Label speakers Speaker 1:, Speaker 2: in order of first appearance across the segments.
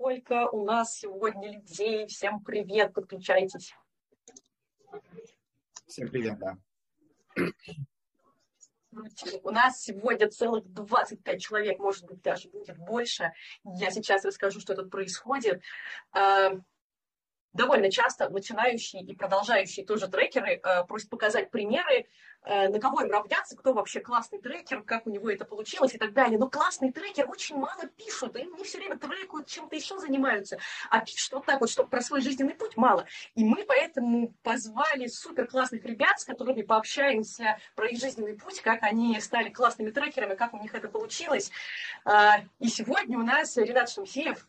Speaker 1: сколько у нас сегодня людей. Всем привет, подключайтесь.
Speaker 2: Всем привет, да.
Speaker 1: У нас сегодня целых 25 человек, может быть, даже будет больше. Я сейчас расскажу, что тут происходит. Э, довольно часто начинающие и продолжающие тоже трекеры э, просят показать примеры Э, на кого им равняться, кто вообще классный трекер, как у него это получилось и так далее. Но классный трекер очень мало пишут, им не все время трекают, чем-то еще занимаются, а пишут вот так вот, чтобы про свой жизненный путь мало. И мы поэтому позвали супер классных ребят, с которыми пообщаемся про их жизненный путь, как они стали классными трекерами, как у них это получилось. А, и сегодня у нас Ренат Шамсеев.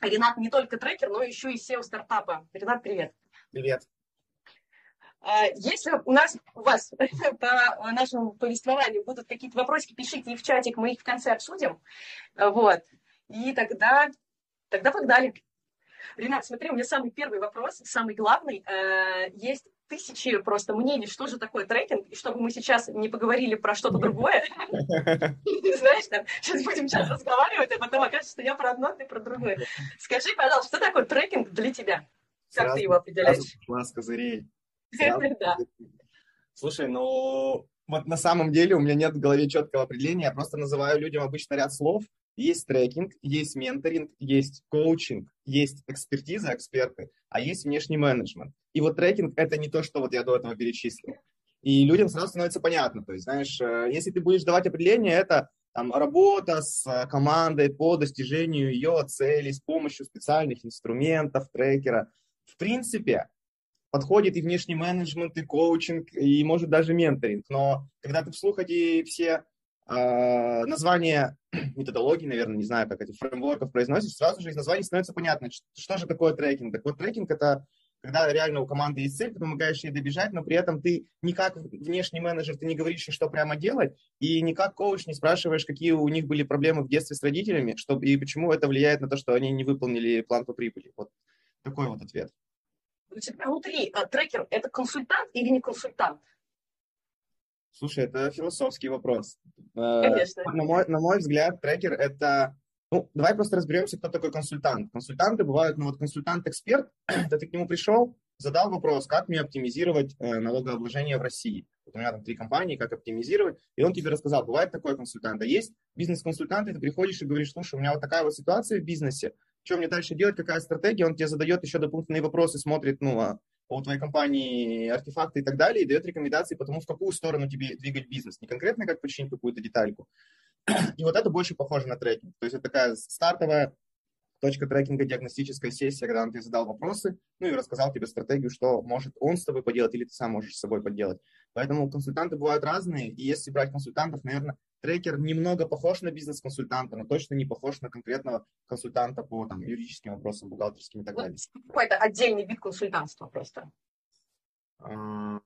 Speaker 1: Ренат не только трекер, но еще и SEO стартапа. Ренат, привет.
Speaker 2: Привет.
Speaker 1: А, если у нас, у вас по нашему повествованию будут какие-то вопросики, пишите их в чатик, мы их в конце обсудим. Вот. И тогда, тогда погнали. Ренат, смотри, у меня самый первый вопрос, самый главный. Э, есть тысячи просто мнений, что же такое трекинг, и чтобы мы сейчас не поговорили про что-то другое, знаешь, там, сейчас будем сейчас разговаривать, а потом окажется, что я про одно, ты про другое. Скажи, пожалуйста, что такое трекинг для тебя? Как ты его определяешь?
Speaker 2: Класс козырей. Слушай, ну вот на самом деле у меня нет в голове четкого определения, я просто называю людям обычно ряд слов. Есть трекинг, есть менторинг, есть коучинг, есть экспертиза, эксперты, а есть внешний менеджмент. И вот трекинг – это не то, что вот я до этого перечислил. И людям сразу становится понятно. То есть, знаешь, э, если ты будешь давать определение, это там, работа с э, командой по достижению ее целей с помощью специальных инструментов, трекера. В принципе, подходит и внешний менеджмент, и коучинг, и может даже менторинг. Но когда ты вслух эти все э, названия методологий, наверное, не знаю, как эти фреймворков произносишь, сразу же из названий становится понятно, что, что же такое трекинг. Так вот, трекинг – это когда реально у команды есть цель, ты помогаешь ей добежать, но при этом ты не как внешний менеджер, ты не говоришь, что прямо делать, и не как коуч не спрашиваешь, какие у них были проблемы в детстве с родителями, чтобы, и почему это влияет на то, что они не выполнили план по прибыли. Вот такой вот ответ
Speaker 1: у тебя внутри а, трекер это консультант или не консультант?
Speaker 2: Слушай, это философский вопрос.
Speaker 1: Э, Конечно.
Speaker 2: На мой, на мой взгляд, трекер это... Ну, давай просто разберемся, кто такой консультант. Консультанты бывают, ну вот консультант-эксперт, когда ты к нему пришел, задал вопрос, как мне оптимизировать э, налогообложение в России. Вот у меня там три компании, как оптимизировать, и он тебе рассказал, бывает такой консультант. А есть бизнес-консультант, и ты приходишь и говоришь, слушай, у меня вот такая вот ситуация в бизнесе, что мне дальше делать, какая стратегия, он тебе задает еще дополнительные вопросы, смотрит, ну, а, по твоей компании артефакты и так далее, и дает рекомендации по тому, в какую сторону тебе двигать бизнес. Не конкретно, как починить какую-то детальку. И вот это больше похоже на трекинг. То есть это такая стартовая точка трекинга, диагностическая сессия, когда он тебе задал вопросы, ну и рассказал тебе стратегию, что может он с тобой поделать, или ты сам можешь с собой поделать. Поэтому консультанты бывают разные, и если брать консультантов, наверное, трекер немного похож на бизнес-консультанта, но точно не похож на конкретного консультанта по там, юридическим вопросам, бухгалтерским и так далее.
Speaker 1: Какой-то отдельный вид консультантства просто.
Speaker 2: А,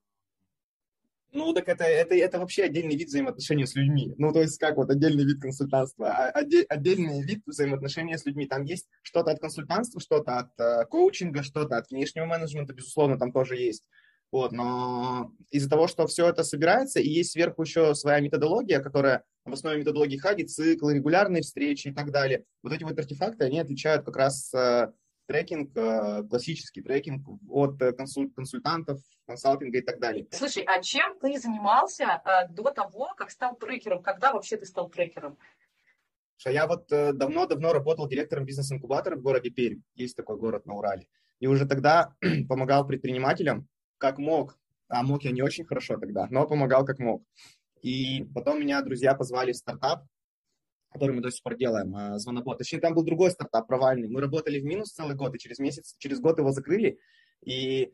Speaker 2: ну, так это, это, это вообще отдельный вид взаимоотношений с людьми. Ну, то есть, как вот отдельный вид консультантства, а отдель, отдельный вид взаимоотношения с людьми. Там есть что-то от консультантства, что-то от э, коучинга, что-то от внешнего менеджмента, безусловно, там тоже есть. Вот, но из-за того, что все это собирается, и есть сверху еще своя методология, которая в основе методологии Хаги, цикл, регулярные встречи и так далее. Вот эти вот артефакты, они отличают как раз э, трекинг, э, классический трекинг от э, консуль, консультантов, консалтинга и так далее.
Speaker 1: Слушай, а чем ты занимался до того, как стал трекером? Когда вообще ты стал трекером?
Speaker 2: Я вот давно-давно работал директором бизнес-инкубатора в городе Пермь. Есть такой город на Урале. И уже тогда помогал предпринимателям как мог. А мог я не очень хорошо тогда, но помогал как мог. И потом меня друзья позвали в стартап, который мы до сих пор делаем, а, звонобот. Точнее, там был другой стартап провальный. Мы работали в минус целый год, и через месяц, через год его закрыли. И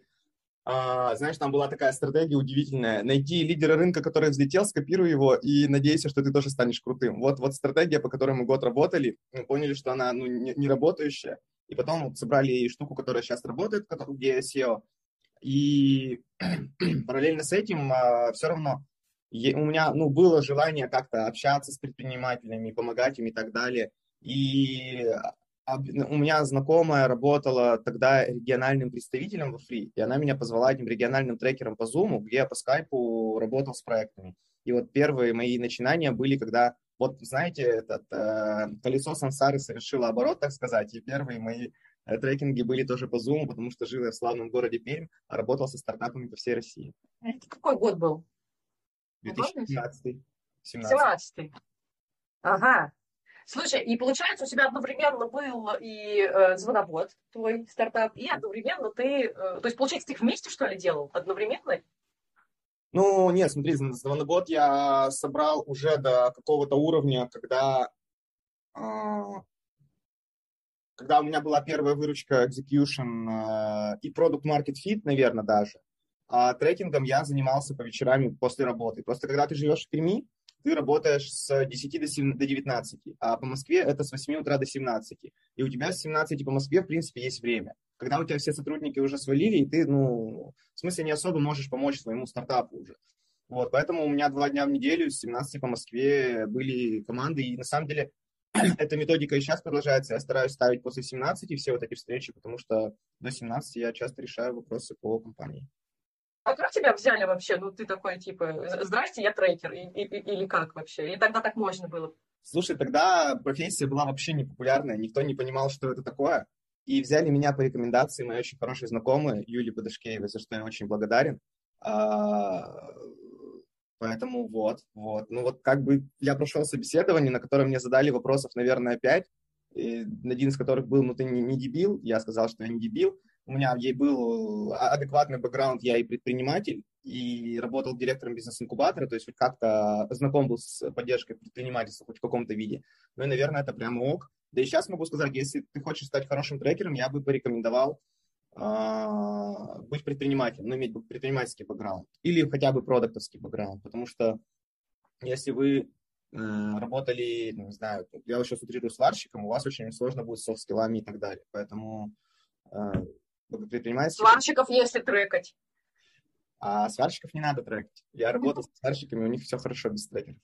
Speaker 2: а, знаешь, там была такая стратегия удивительная. Найти лидера рынка, который взлетел, скопируй его и надейся, что ты тоже станешь крутым. Вот, вот стратегия, по которой мы год работали, мы поняли, что она ну, не, не работающая. И потом вот собрали штуку, которая сейчас работает, где SEO, и параллельно с этим а, все равно у меня ну, было желание как-то общаться с предпринимателями, помогать им и так далее. И у меня знакомая работала тогда региональным представителем во Фри, и она меня позвала этим региональным трекером по Zoom, где я по скайпу работал с проектами. И вот первые мои начинания были, когда вот, знаете, этот, э, колесо сансары совершило оборот, так сказать, и первые мои трекинги были тоже по Zoom, потому что жил я в славном городе Пермь, а работал со стартапами по всей России.
Speaker 1: Это какой год был?
Speaker 2: 2017.
Speaker 1: 17. Ага. Слушай, и получается, у тебя одновременно был и э, звонобот, твой стартап, и одновременно ты... Э, то есть, получается, ты их вместе, что ли, делал? Одновременно?
Speaker 2: Ну, нет, смотри, звонобот я собрал уже до какого-то уровня, когда, э, когда у меня была первая выручка execution э, и product market fit, наверное, даже. А трекингом я занимался по вечерам после работы. Просто когда ты живешь в Перми, ты работаешь с 10 до, 7, до 19, а по Москве это с 8 утра до 17. И у тебя с 17 по Москве, в принципе, есть время. Когда у тебя все сотрудники уже свалили, и ты, ну, в смысле, не особо можешь помочь своему стартапу уже. Вот, поэтому у меня два дня в неделю с 17 по Москве были команды, и на самом деле эта методика и сейчас продолжается. Я стараюсь ставить после 17 все вот эти встречи, потому что до 17 я часто решаю вопросы по компании.
Speaker 1: А как тебя взяли вообще? Ну, ты такой, типа, здрасте, я трекер. И, и, или как вообще? Или тогда так можно было?
Speaker 2: Слушай, тогда профессия была вообще не популярная, никто не понимал, что это такое. И взяли меня по рекомендации мои очень хорошие знакомые, Юли Подошкеевой, за что я очень благодарен. Поэтому вот, вот. Ну вот как бы я прошел собеседование, на котором мне задали вопросов, наверное, пять, один из которых был, ну ты не, не дебил, я сказал, что я не дебил у меня ей был а, адекватный бэкграунд, я и предприниматель, и работал директором бизнес-инкубатора, то есть хоть как-то знаком был с поддержкой предпринимательства хоть в каком-то виде. Ну и, наверное, это прямо ок. Да и сейчас могу сказать, если ты хочешь стать хорошим трекером, я бы порекомендовал быть предпринимателем, ну, иметь предпринимательский бэкграунд или хотя бы продуктовский бэкграунд, потому что если вы э, работали, ну, не знаю, я сейчас утрирую сварщиком, у вас очень сложно будет с софт-скиллами и так далее. Поэтому э,
Speaker 1: предпринимательство. Сварщиков если трекать.
Speaker 2: А сварщиков не надо трекать. Я работал с сварщиками, у них все хорошо без трекеров.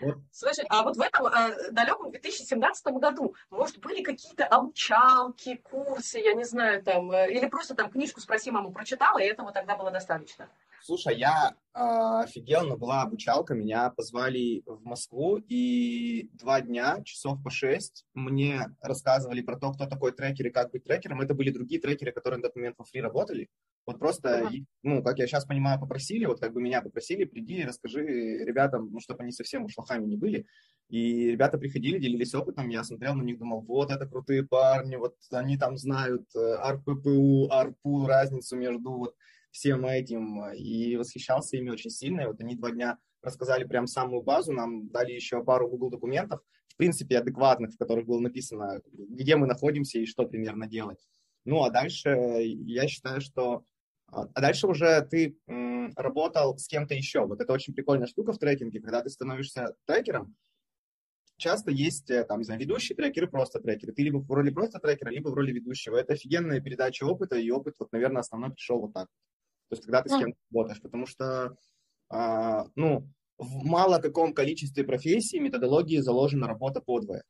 Speaker 1: Вот. Слушай, а вот в этом э, далеком 2017 году, может, были какие-то обучалки, курсы, я не знаю, там, э, или просто там книжку «Спроси маму» прочитала, и этого тогда было достаточно?
Speaker 2: Слушай, я э, офигел, но была обучалка, меня позвали в Москву, и два дня, часов по шесть, мне рассказывали про то, кто такой трекер и как быть трекером. Это были другие трекеры, которые на тот момент во фри работали. Вот просто, uh-huh. ну, как я сейчас понимаю, попросили, вот как бы меня попросили, приди и расскажи ребятам, ну, чтобы они совсем уж лохами не были. И ребята приходили, делились опытом, я смотрел на них, думал, вот это крутые парни, вот они там знают э, АРППУ, АРПУ, разницу между вот всем этим, э, и восхищался ими очень сильно. И вот они два дня рассказали прям самую базу, нам дали еще пару Google документов, в принципе, адекватных, в которых было написано, где мы находимся и что примерно делать. Ну, а дальше я считаю, что... А, а дальше уже ты работал с кем-то еще. Вот это очень прикольная штука в трекинге, когда ты становишься трекером, часто есть, э, там, не знаю, ведущие трекеры, просто трекеры. Ты либо в роли просто трекера, либо в роли ведущего. Это офигенная передача опыта, и опыт, вот, наверное, основной пришел вот так. То есть, когда ты с кем-то работаешь, потому что, а, ну, в мало каком количестве профессий методологии заложена работа подвое.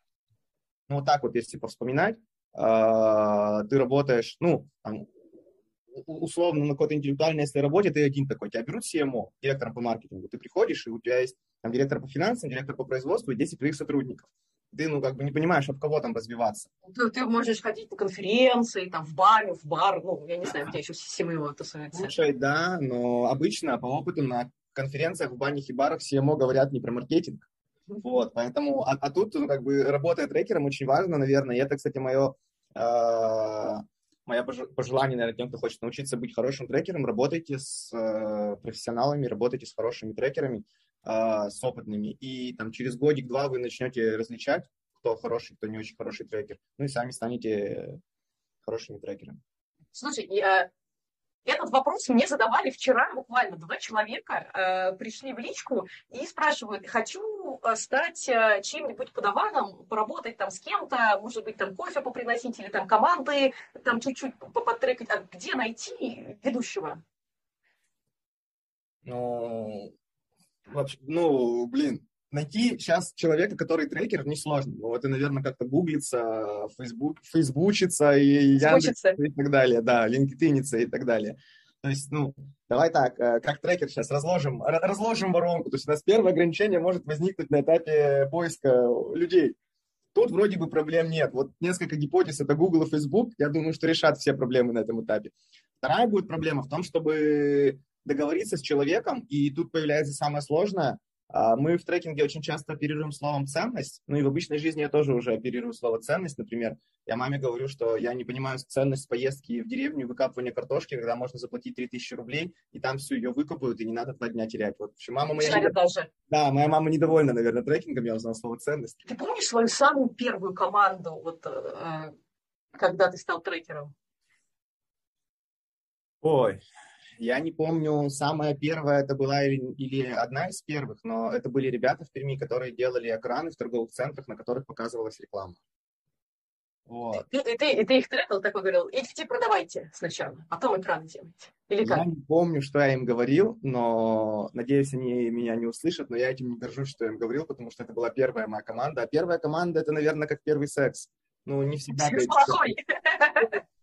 Speaker 2: Ну, вот так вот, если повспоминать, а, ты работаешь, ну, там, условно, на какой-то интеллектуальной если работе ты один такой, тебя берут CMO, директором по маркетингу, ты приходишь, и у тебя есть там директор по финансам, директор по производству и 10 твоих сотрудников ты, ну, как бы не понимаешь, об кого там развиваться.
Speaker 1: Ты, ты можешь ходить на конференции, там, в баре, в бар, ну, я не знаю, где еще CMO тусуется.
Speaker 2: Слушай, да, но обычно по опыту на конференциях, в банях и барах CMO говорят не про маркетинг. Вот, поэтому, а, а тут, ну, как бы, работая трекером очень важно, наверное, и это, кстати, мое, э, мое пожелание, наверное, тем, кто хочет научиться быть хорошим трекером, работайте с э, профессионалами, работайте с хорошими трекерами, а, с опытными, и там через годик-два вы начнете различать, кто хороший, кто не очень хороший трекер, ну и сами станете хорошими трекерами.
Speaker 1: Слушай, я, этот вопрос мне задавали вчера, буквально два человека э, пришли в личку и спрашивают, хочу э, стать э, чьим-нибудь подаваном, поработать там с кем-то, может быть, там кофе поприносить или там команды, там чуть-чуть потрекать. А где найти ведущего?
Speaker 2: Ну, вообще, ну, блин, найти сейчас человека, который трекер, несложно. Ну, это, наверное, как-то гуглится, фейсбук, фейсбучится и Яндекс и так далее, да, линкединится и так далее. То есть, ну, давай так, э, как трекер сейчас разложим, разложим воронку. То есть у нас первое ограничение может возникнуть на этапе поиска людей. Тут вроде бы проблем нет. Вот несколько гипотез, это Google и Facebook, я думаю, что решат все проблемы на этом этапе. Вторая будет проблема в том, чтобы договориться с человеком, и тут появляется самое сложное, а, мы в трекинге очень часто оперируем словом ценность, ну и в обычной жизни я тоже уже оперирую слово ценность. Например, я маме говорю, что я не понимаю ценность поездки в деревню, выкапывания картошки, когда можно заплатить 3000 рублей, и там всю ее выкопают, и не надо два дня терять. Вот, в общем, мама моя... Не...
Speaker 1: даже.
Speaker 2: Да, моя мама недовольна, наверное, трекингом, я узнал слово ценность.
Speaker 1: Ты помнишь свою самую первую команду, вот, э, когда ты стал трекером?
Speaker 2: Ой, я не помню, самая первая это была или, или одна из первых, но это были ребята в Перми, которые делали экраны в торговых центрах, на которых показывалась реклама.
Speaker 1: Вот. И, и, ты, и ты их трекал, такой говорил, идите продавайте сначала, а потом экраны делайте. Или как?
Speaker 2: Я не помню, что я им говорил, но надеюсь, они меня не услышат, но я этим не горжусь, что я им говорил, потому что это была первая моя команда. А первая команда это, наверное, как первый секс. Ну, не всегда. Плохой.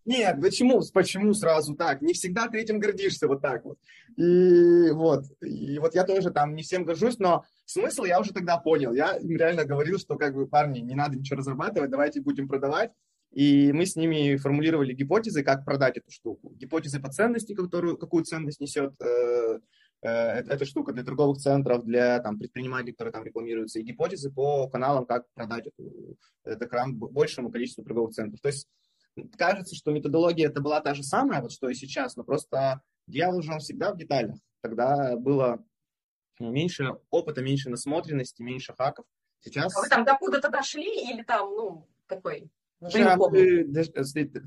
Speaker 2: Нет, почему, почему сразу так? Не всегда ты этим гордишься вот так вот. И вот, и вот я тоже там не всем горжусь, но смысл я уже тогда понял. Я им реально говорил, что как бы, парни, не надо ничего разрабатывать, давайте будем продавать. И мы с ними формулировали гипотезы, как продать эту штуку. Гипотезы по ценности, которую, какую ценность несет э, э, эта штука для торговых центров, для там, предпринимателей, которые там рекламируются, и гипотезы по каналам, как продать эту, этот экран большему количеству торговых центров. То есть кажется, что методология это была та же самая, вот что и сейчас, но просто дьявол же он всегда в деталях. Тогда было ну, меньше опыта, меньше насмотренности, меньше хаков. Сейчас...
Speaker 1: А вы там докуда-то дошли или там, ну, такой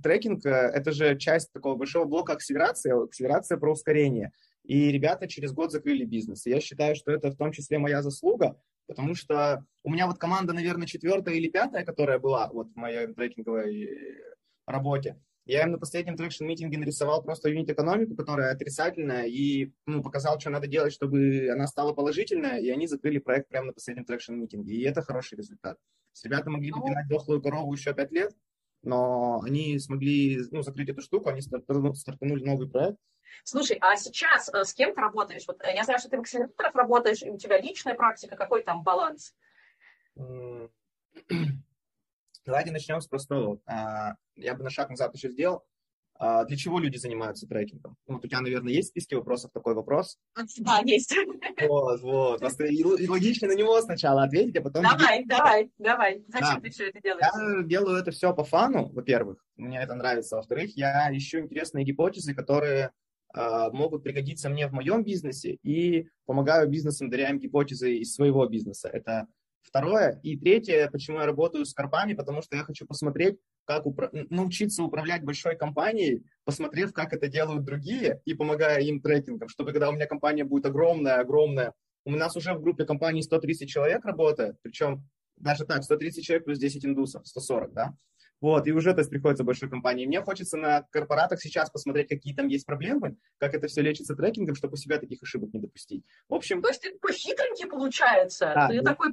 Speaker 2: трекинг – это же часть такого большого блока акселерации, акселерация про ускорение. И ребята через год закрыли бизнес. И я считаю, что это в том числе моя заслуга, потому что у меня вот команда, наверное, четвертая или пятая, которая была вот в моей трекинговой работе. Я им на последнем traction meeting е нарисовал просто юнит-экономику, которая отрицательная, и ну, показал, что надо делать, чтобы она стала положительная, и они закрыли проект прямо на последнем traction meeting е. И это хороший результат. С ребята могли бы пинать дохлую корову еще пять лет, но они смогли ну, закрыть эту штуку, они стартанули новый проект.
Speaker 1: Слушай, а сейчас э, с кем ты работаешь? Вот э, я знаю, что ты в акселераторах работаешь, и у тебя личная практика, какой там баланс?
Speaker 2: Давайте начнем с простого. А, я бы на шаг назад еще сделал. А, для чего люди занимаются трекингом? Вот у тебя, наверное, есть в списке вопросов такой вопрос?
Speaker 1: Да, есть.
Speaker 2: Вот, вот. И логично на него сначала ответить, а потом...
Speaker 1: Давай, давай, давай. Зачем да. ты все это делаешь?
Speaker 2: Я делаю это все по фану, во-первых. Мне это нравится. Во-вторых, я ищу интересные гипотезы, которые могут пригодиться мне в моем бизнесе и помогаю бизнесам, даря им гипотезы из своего бизнеса. Это Второе. И третье, почему я работаю с корпами, потому что я хочу посмотреть, как упра- научиться управлять большой компанией, посмотрев, как это делают другие, и помогая им трекингом, чтобы когда у меня компания будет огромная, огромная, у нас уже в группе компании 130 человек работает, причем даже так, 130 человек плюс 10 индусов, 140, да, вот, и уже, то есть, приходится большой компании. Мне хочется на корпоратах сейчас посмотреть, какие там есть проблемы, как это все лечится трекингом, чтобы у себя таких ошибок не допустить. В общем...
Speaker 1: То есть ты такой хитренький получается? Да, ты ну, такой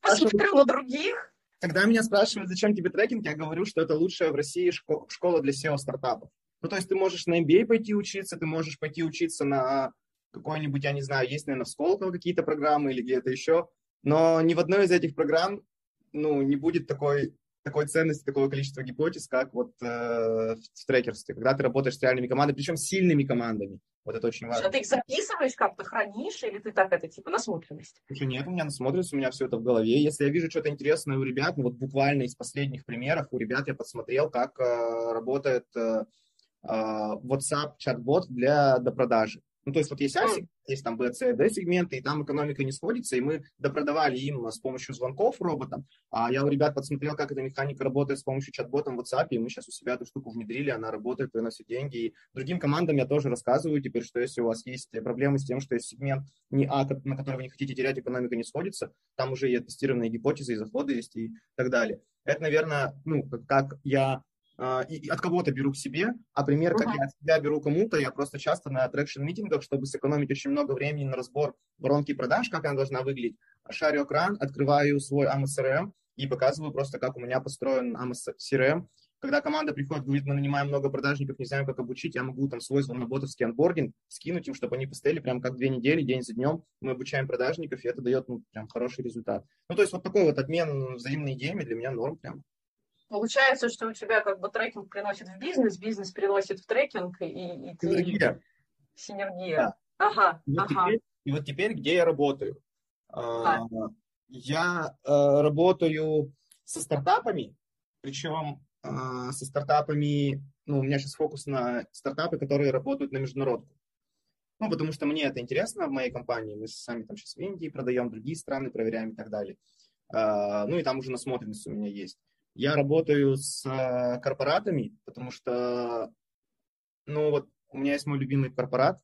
Speaker 1: посмотрел на других?
Speaker 2: Когда меня спрашивают, зачем тебе трекинг, я говорю, что это лучшая в России школа для SEO-стартапов. Ну, то есть ты можешь на MBA пойти учиться, ты можешь пойти учиться на какой-нибудь, я не знаю, есть, наверное, в Сколково какие-то программы или где-то еще, но ни в одной из этих программ ну, не будет такой такой ценности, такого количества гипотез, как вот э, в трекерстве, когда ты работаешь с реальными командами, причем сильными командами. Вот это очень важно.
Speaker 1: А ты их записываешь как-то, хранишь, или ты так это, типа, насмотренность?
Speaker 2: Слушай, нет, у меня насмотренность, у меня все это в голове. Если я вижу что-то интересное у ребят, ну вот буквально из последних примеров, у ребят я подсмотрел, как э, работает э, э, WhatsApp чат-бот для допродажи. Ну, то есть вот есть А, есть там B, C, D сегменты, и там экономика не сходится, и мы допродавали им с помощью звонков роботам. А я у ребят подсмотрел, как эта механика работает с помощью чат-бота в WhatsApp, и мы сейчас у себя эту штуку внедрили, она работает, приносит деньги. И другим командам я тоже рассказываю теперь, что если у вас есть проблемы с тем, что есть сегмент не А, на который вы не хотите терять, экономика не сходится, там уже и тестированные гипотезы, и заходы есть, и так далее. Это, наверное, ну, как я а, и от кого-то беру к себе, а пример, как uh-huh. я от себя беру кому-то, я просто часто на traction meeting ах, чтобы сэкономить очень много времени на разбор воронки продаж, как она должна выглядеть, шарю экран, открываю свой amoCRM и показываю просто, как у меня построен amoCRM, когда команда приходит, говорит, мы нанимаем много продажников, не знаем, как обучить, я могу там свой звоноботовский onboarding скинуть им, чтобы они постояли прям как две недели, день за днем. Мы обучаем продажников, и это дает ну, прям хороший результат. Ну, то есть вот такой вот обмен взаимными идеями для меня норм прям.
Speaker 1: Получается, что у тебя как бы трекинг приносит в бизнес, бизнес приносит в трекинг, и, и ты... Синергия. Синергия. Да. Ага,
Speaker 2: и вот, ага. Теперь, и вот теперь, где я работаю? А. Я э, работаю со стартапами, причем э, со стартапами, ну, у меня сейчас фокус на стартапы, которые работают на международку. Ну, потому что мне это интересно в моей компании. Мы сами там сейчас в Индии продаем, другие страны проверяем и так далее. Э, ну, и там уже насмотренность у меня есть. Я работаю с э, корпоратами, потому что, ну, вот у меня есть мой любимый корпорат,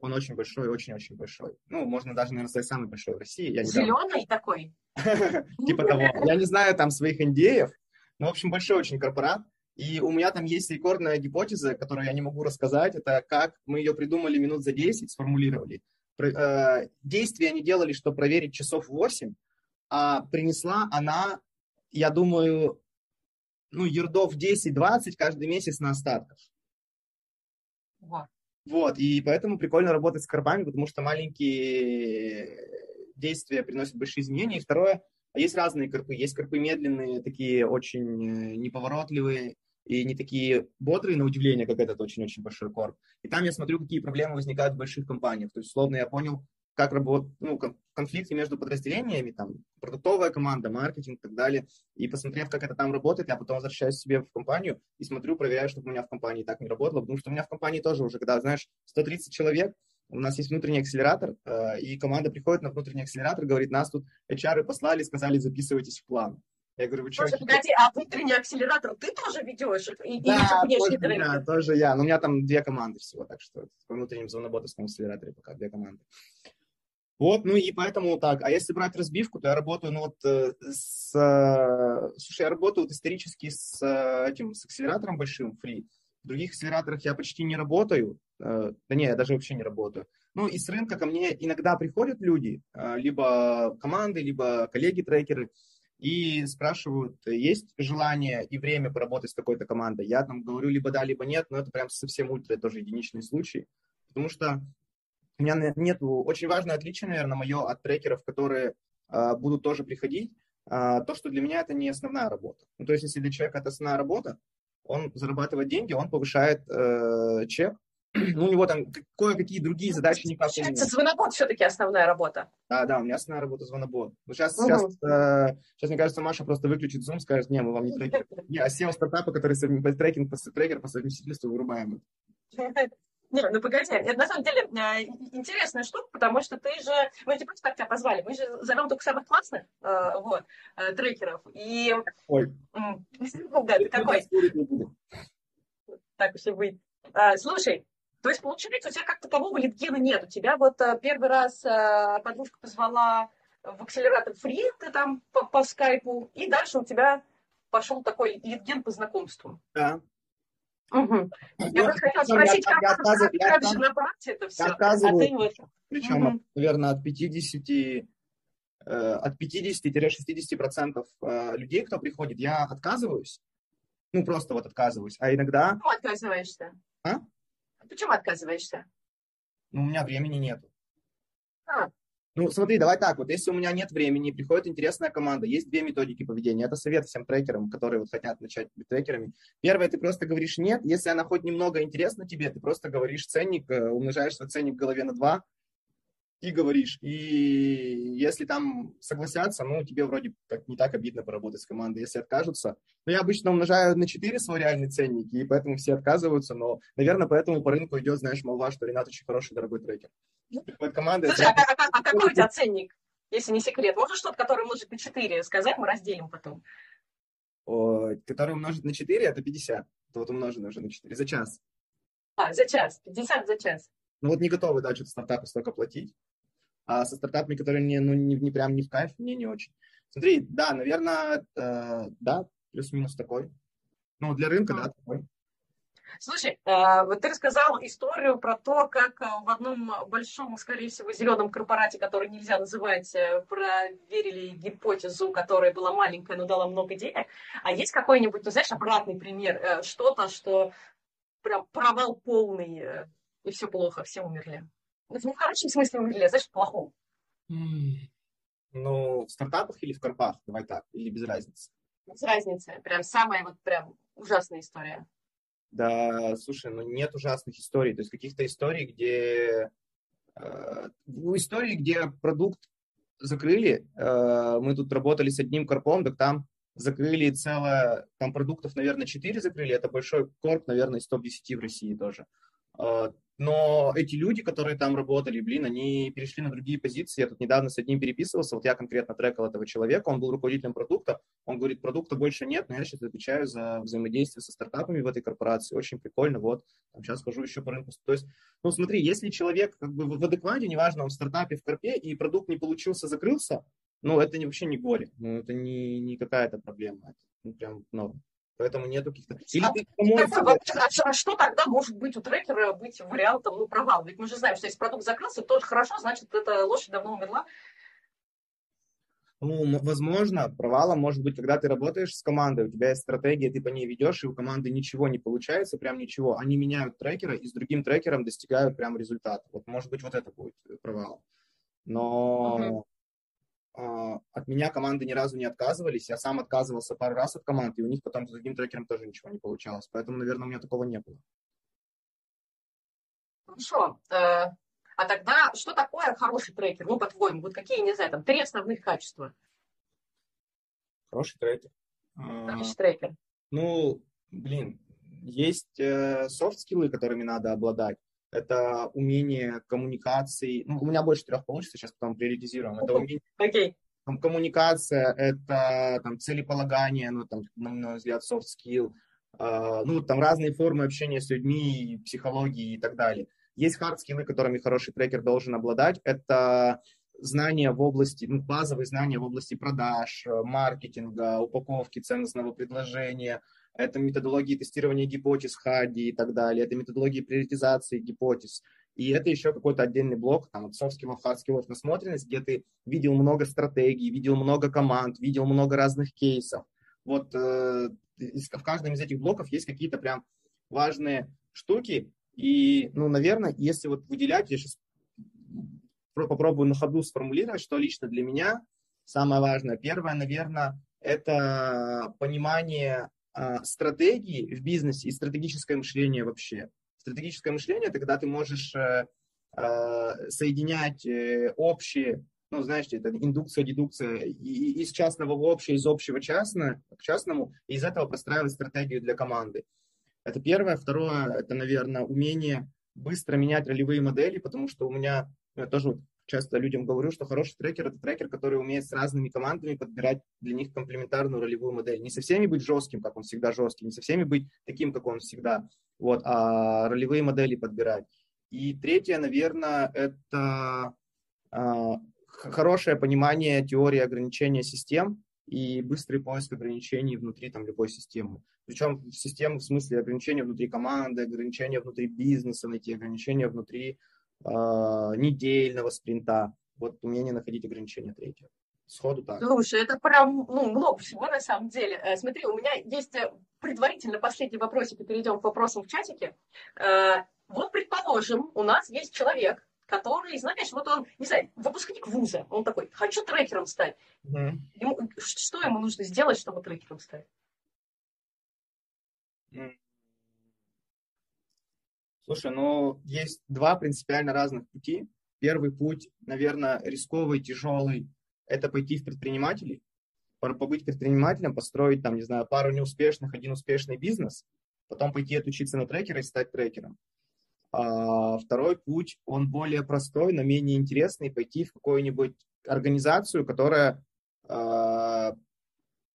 Speaker 2: он очень большой, очень-очень большой. Ну, можно даже, наверное, сказать, самый большой в России.
Speaker 1: Я Зеленый такой?
Speaker 2: Типа того. Я не знаю там своих индеев, но, в общем, большой очень корпорат. И у меня там есть рекордная гипотеза, которую я не могу рассказать. Это как мы ее придумали минут за 10, сформулировали. Э, действия они делали, чтобы проверить часов 8, а принесла она, я думаю, ну, ердов 10-20 каждый месяц на остатках.
Speaker 1: Wow.
Speaker 2: Вот, и поэтому прикольно работать с карпами, потому что маленькие действия приносят большие изменения. И второе, есть разные карпы. Есть карпы медленные, такие очень э, неповоротливые и не такие бодрые, на удивление, как этот очень-очень большой корп. И там я смотрю, какие проблемы возникают в больших компаниях. То есть, условно, я понял, как работают, ну, конфликты между подразделениями, там, продуктовая команда, маркетинг и так далее. И посмотрев, как это там работает, я потом возвращаюсь себе в компанию и смотрю, проверяю, чтобы у меня в компании так не работало, потому что у меня в компании тоже уже, когда, знаешь, 130 человек, у нас есть внутренний акселератор, э, и команда приходит на внутренний акселератор, говорит, нас тут HR послали, сказали, записывайтесь в план. Я говорю, вы что?
Speaker 1: Слушай, погоди, а внутренний акселератор ты тоже ведешь?
Speaker 2: И, да, или тоже я, тоже я. Но у меня там две команды всего, так что по внутреннем звоноботовском акселераторе пока две команды. Вот, ну и поэтому так. А если брать разбивку, то я работаю, ну вот, э, с... Э, слушай, я работаю вот исторически с э, этим, с акселератором большим, free. В других акселераторах я почти не работаю. Да не, я даже вообще не работаю. Ну и с рынка ко мне иногда приходят люди, либо команды, либо коллеги-трекеры, и спрашивают, есть желание и время поработать с такой-то командой. Я там говорю либо да, либо нет, но это прям совсем ультра, тоже единичный случай. Потому что у меня нет очень важное отличие, наверное, мое от трекеров, которые э, будут тоже приходить, э, то, что для меня это не основная работа. Ну, то есть, если для человека это основная работа, он зарабатывает деньги, он повышает э, чек, ну, у него там кое-какие другие задачи
Speaker 1: никак не Получается, звонобот все-таки основная работа.
Speaker 2: Да, да, у меня основная работа звонобот. Ну, сейчас, угу. сейчас, э, сейчас, мне кажется, Маша просто выключит Zoom, скажет, не, мы вам не трекер. Не, а SEO стартапа, который трекинг, трекер по совместительству вырубаем.
Speaker 1: Не, ну погоди, это на самом деле э, интересная штука, потому что ты же, мы же просто так тебя позвали, мы же зовем только самых классных э, вот, э, трекеров. И...
Speaker 2: Ой.
Speaker 1: Да, ты такой. Так уж и быть. А, слушай, то есть, получается, у тебя как такового литгена нет. У тебя вот первый раз подружка позвала в акселератор фри, ты там по, по скайпу, и дальше у тебя пошел такой литген по знакомству.
Speaker 2: Да.
Speaker 1: Угу. Я просто хотела спросить, я, как, я как, как, как же на практике это все? А ты вот...
Speaker 2: Причем, угу. наверное, от 50 э, от 50-60% э, людей, кто приходит, я отказываюсь. Ну, просто вот отказываюсь. А иногда...
Speaker 1: Почему отказываешься?
Speaker 2: А?
Speaker 1: Почему отказываешься?
Speaker 2: Ну, у меня времени нету.
Speaker 1: А.
Speaker 2: Ну, смотри, давай так, вот если у меня нет времени, приходит интересная команда, есть две методики поведения. Это совет всем трекерам, которые вот хотят начать быть трекерами. Первое, ты просто говоришь нет. Если она хоть немного интересна тебе, ты просто говоришь ценник, э, умножаешь свой ценник в голове на два ты говоришь. И если там согласятся, ну, тебе вроде как не так обидно поработать с командой, если откажутся. Но я обычно умножаю на 4 свой реальный ценник, и поэтому все отказываются, но, наверное, поэтому по рынку идет, знаешь, молва, что Ренат очень хороший, дорогой трекер. Ну.
Speaker 1: Приходит команда... Слушай, а, а, а какой у тебя ценник, если не секрет? Можно что-то, которое умножить на 4, сказать, мы разделим потом?
Speaker 2: О, который умножить на 4, это 50. Это вот умножено уже на 4 за час.
Speaker 1: А, за час. 50 за час.
Speaker 2: Ну вот не готовы, да, что-то стартапу столько платить. А со стартапами, которые не, ну, не, не прям не в кайф, мне не очень. Смотри, да, наверное, э, да, плюс-минус такой. Ну, для рынка, да, такой.
Speaker 1: Слушай, э, вот ты рассказал историю про то, как э, в одном большом, скорее всего, зеленом корпорате, который нельзя называть, э, проверили гипотезу, которая была маленькая, но дала много денег. А есть какой-нибудь, ну, знаешь, обратный пример, что-то, что прям провал полный, и все плохо, все умерли. Ну, в хорошем смысле умерли, а знаешь, в плохом.
Speaker 2: Ну, в стартапах или в корпах? Давай так, или без разницы?
Speaker 1: Без разницы. Прям самая вот прям ужасная история.
Speaker 2: Да, слушай, ну нет ужасных историй. То есть каких-то историй, где... Э, истории, где продукт закрыли. Э, мы тут работали с одним корпом, так там закрыли целое... Там продуктов, наверное, 4 закрыли. Это большой корп, наверное, из топ-10 в России тоже. Э, но эти люди, которые там работали, блин, они перешли на другие позиции. Я тут недавно с одним переписывался, вот я конкретно трекал этого человека, он был руководителем продукта, он говорит, продукта больше нет, но я сейчас отвечаю за взаимодействие со стартапами в этой корпорации, очень прикольно, вот, там сейчас хожу еще по рынку. То есть, ну смотри, если человек как бы в адеквате, неважно, он в стартапе, в корпе, и продукт не получился, закрылся, ну это вообще не горе, ну это не, не какая-то проблема, это ну, прям норм. Поэтому нету каких-то...
Speaker 1: Или а, ты а, а что тогда может быть у трекера быть вариантом ну, провала? Ведь мы же знаем, что если продукт закрылся, то хорошо, значит, эта лошадь давно умерла.
Speaker 2: Ну, возможно, провалом может быть, когда ты работаешь с командой, у тебя есть стратегия, ты по ней ведешь, и у команды ничего не получается, прям ничего. Они меняют трекера и с другим трекером достигают прям результата. Вот может быть вот это будет провал. Но угу. А, от меня команды ни разу не отказывались. Я сам отказывался пару раз от команд, и у них потом с другим трекером тоже ничего не получалось. Поэтому, наверное, у меня такого не было.
Speaker 1: Хорошо. Э, а тогда что такое хороший трекер? Ну, по-твоему, вот какие, не знаю, там, три основных качества?
Speaker 2: Хороший трекер.
Speaker 1: Хороший трекер.
Speaker 2: Ну, блин, есть э, софт-скиллы, которыми надо обладать это умение коммуникации. Ну, у меня больше трех получится, сейчас потом приоритизируем. Это умение
Speaker 1: okay.
Speaker 2: там, коммуникация, это там, целеполагание, ну, там, на мой взгляд, soft skill, э, ну, там разные формы общения с людьми, психологии и так далее. Есть хард-скиллы, которыми хороший трекер должен обладать. Это знания в области, ну, базовые знания в области продаж, маркетинга, упаковки ценностного предложения, это методологии тестирования гипотез Хади и так далее, это методологии приоритизации гипотез. И это еще какой-то отдельный блок, там, от skills, насмотренность, где ты видел много стратегий, видел много команд, видел много разных кейсов. Вот э, в каждом из этих блоков есть какие-то прям важные штуки. И, ну, наверное, если вот выделять, я сейчас попробую на ходу сформулировать, что лично для меня самое важное. Первое, наверное, это понимание стратегии в бизнесе и стратегическое мышление вообще. Стратегическое мышление – это когда ты можешь э, э, соединять э, общие, ну, знаете, это индукция, дедукция, из частного в общее, из общего частное, к частному, и из этого простраивать стратегию для команды. Это первое. Второе – это, наверное, умение быстро менять ролевые модели, потому что у меня тоже часто людям говорю, что хороший трекер – это трекер, который умеет с разными командами подбирать для них комплементарную ролевую модель. Не со всеми быть жестким, как он всегда жесткий, не со всеми быть таким, как он всегда, вот, а ролевые модели подбирать. И третье, наверное, это а, хорошее понимание теории ограничения систем и быстрый поиск ограничений внутри там, любой системы. Причем системы в смысле ограничения внутри команды, ограничения внутри бизнеса, найти ограничения внутри недельного спринта. Вот умение находить ограничения третье. Сходу так.
Speaker 1: Слушай, это прям ну, много всего на самом деле. Э, смотри, у меня есть э, предварительно последний вопросик, и перейдем к вопросам в чатике. Э, вот, предположим, у нас есть человек, который, знаешь, вот он, не знаю, выпускник вуза, он такой, хочу трекером стать. Mm. Ему, что ему нужно сделать, чтобы трекером стать?
Speaker 2: Mm. Слушай, ну, есть два принципиально разных пути. Первый путь, наверное, рисковый, тяжелый, это пойти в предпринимателей, побыть предпринимателем, построить, там, не знаю, пару неуспешных, один успешный бизнес, потом пойти отучиться на трекера и стать трекером. А второй путь, он более простой, но менее интересный, пойти в какую-нибудь организацию, которая э,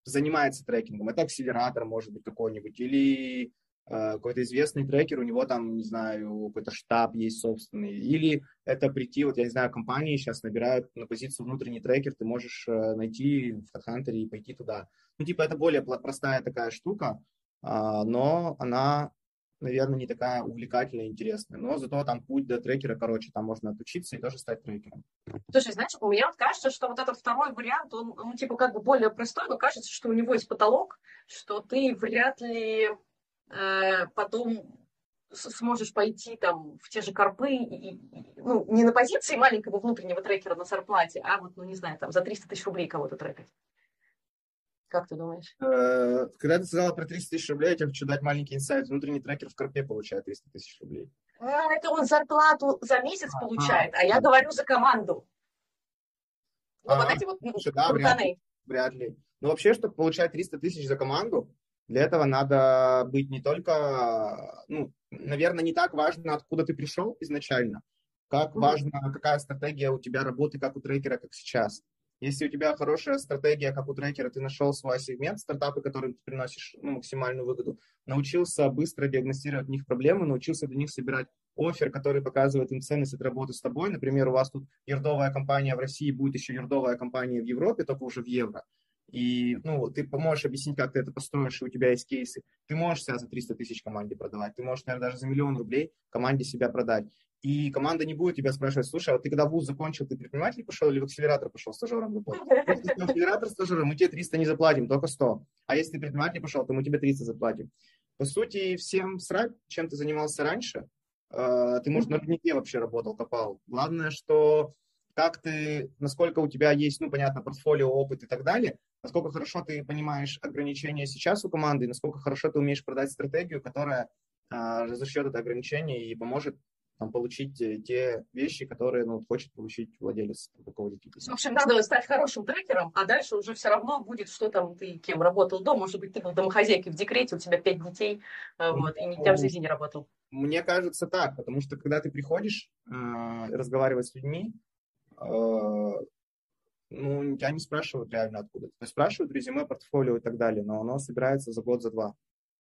Speaker 2: занимается трекингом. Это акселератор, может быть, какой-нибудь, или какой-то известный трекер, у него там, не знаю, какой-то штаб есть собственный, или это прийти, вот я не знаю, компании сейчас набирают на позицию внутренний трекер, ты можешь э, найти в HeadHunter и пойти туда. Ну, типа, это более простая такая штука, а, но она наверное, не такая увлекательная и интересная. Но зато там путь до трекера, короче, там можно отучиться и тоже стать трекером.
Speaker 1: Слушай, знаешь, у меня вот кажется, что вот этот второй вариант, он, ну, типа, как бы более простой, но кажется, что у него есть потолок, что ты вряд ли э, потом сможешь пойти там в те же корпы, и, ну, не на позиции маленького внутреннего трекера на зарплате, а вот, ну, не знаю, там за 300 тысяч рублей кого-то трекать. Как ты думаешь?
Speaker 2: Э, когда ты сказала про 300 тысяч рублей, я тебе хочу дать маленький инсайт. Внутренний трекер в корпе получает 300 тысяч рублей.
Speaker 1: А, это он зарплату за месяц а, получает, а, а я говорю за команду.
Speaker 2: Ну, а, вот эти вот слушай, да, вряд вряд ли. Ну, вообще, чтобы получать 300 тысяч за команду, для этого надо быть не только, ну, наверное, не так важно, откуда ты пришел изначально, как важно, какая стратегия у тебя работы, как у трекера, как сейчас. Если у тебя хорошая стратегия, как у трекера, ты нашел свой сегмент, стартапы, которым ты приносишь ну, максимальную выгоду, научился быстро диагностировать в них проблемы, научился для них собирать офер, который показывает им ценность от работы с тобой. Например, у вас тут ердовая компания в России, будет еще ердовая компания в Европе, только уже в евро. И ну, ты поможешь объяснить, как ты это построишь, и у тебя есть кейсы. Ты можешь себя за 300 тысяч команде продавать, ты можешь, наверное, даже за миллион рублей команде себя продать и команда не будет тебя спрашивать, слушай, а вот ты когда вуз закончил, ты предприниматель пошел или в акселератор пошел стажером работать? Если ты акселератор стажером, мы тебе 300 не заплатим, только 100. А если ты предприниматель пошел, то мы тебе 300 заплатим. По сути, всем срать, чем ты занимался раньше. Э, ты, может, на руднике вообще работал, копал. Главное, что как ты, насколько у тебя есть, ну, понятно, портфолио, опыт и так далее, насколько хорошо ты понимаешь ограничения сейчас у команды, насколько хорошо ты умеешь продать стратегию, которая а, разрешет это ограничение и поможет там, получить э, те вещи, которые ну, хочет получить владелец такого
Speaker 1: В общем, надо стать хорошим трекером, а дальше уже все равно будет, что там ты кем работал дома. Может быть, ты был домохозяйкой в декрете, у тебя пять детей, э, вот, и никогда в жизни не работал.
Speaker 2: Мне кажется так, потому что когда ты приходишь э, разговаривать с людьми, э, ну, тебя не спрашивают реально откуда. То есть спрашивают резюме, портфолио и так далее, но оно собирается за год, за два.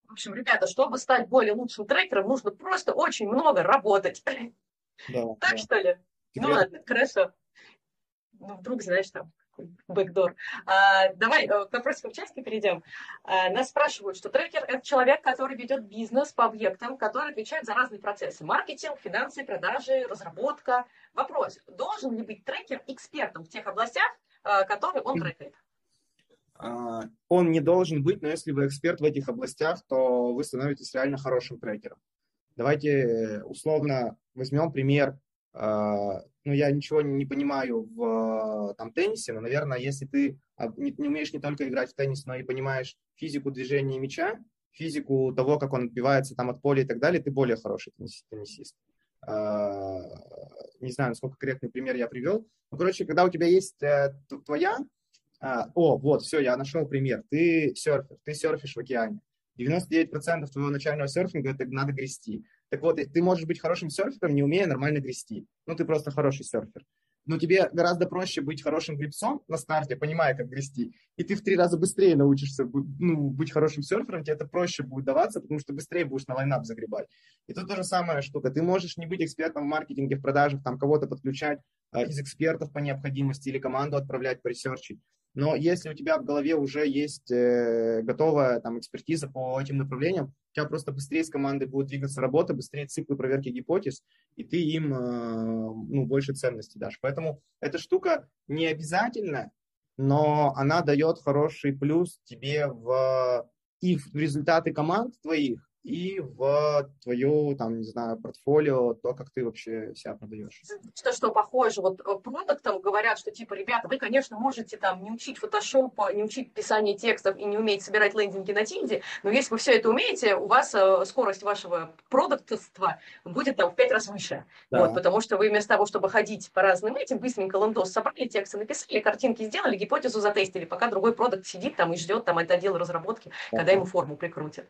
Speaker 1: В общем, ребята, чтобы стать более лучшим трекером, нужно просто очень много работать. Да, так да. что ли? Тебе... Ну ладно, хорошо. Ну, вдруг, знаешь, там бэкдор. А, давай э, к вопросам участка перейдем. А, нас спрашивают, что трекер – это человек, который ведет бизнес по объектам, который отвечает за разные процессы. Маркетинг, финансы, продажи, разработка. Вопрос, должен ли быть трекер экспертом в тех областях, э, которые он трекает?
Speaker 2: А, он не должен быть, но если вы эксперт в этих областях, то вы становитесь реально хорошим трекером. Давайте э, условно возьмем пример. А, ну, я ничего не понимаю в там, теннисе, но, наверное, если ты не, не умеешь не только играть в теннис, но и понимаешь физику движения мяча, физику того, как он отбивается там от поля и так далее, ты более хороший теннисист. А, не знаю, насколько корректный пример я привел. Ну, короче, когда у тебя есть э, твоя а, о, вот, все, я нашел пример. Ты серфер, ты серфишь в океане. 99% твоего начального серфинга это надо грести. Так вот, ты можешь быть хорошим серфером, не умея нормально грести. Ну, ты просто хороший серфер. Но тебе гораздо проще быть хорошим гребцом на старте, понимая, как грести. И ты в три раза быстрее научишься ну, быть хорошим серфером, тебе это проще будет даваться, потому что быстрее будешь на лайнап загребать. И тут та же самая штука. Ты можешь не быть экспертом в маркетинге, в продажах, там кого-то подключать э, из экспертов по необходимости или команду отправлять по ресерчить. Но если у тебя в голове уже есть э, готовая там, экспертиза по этим направлениям, у тебя просто быстрее с командой будет двигаться работа, быстрее циклы проверки гипотез, и ты им э, ну, больше ценности дашь. Поэтому эта штука не обязательно, но она дает хороший плюс тебе в, и в результаты команд твоих, и в твою, там, не знаю, портфолио, то, как ты вообще себя продаешь.
Speaker 1: Что, что похоже, вот э, продуктам говорят, что, типа, ребята, вы, конечно, можете там не учить фотошопа, не учить писание текстов и не уметь собирать лендинги на тильде, но если вы все это умеете, у вас э, скорость вашего продуктства будет там в пять раз выше. Да. Вот, потому что вы вместо того, чтобы ходить по разным этим, быстренько лендос собрали, тексты написали, картинки сделали, гипотезу затестили, пока другой продукт сидит там и ждет там это отдел разработки, да. когда ему форму прикрутят.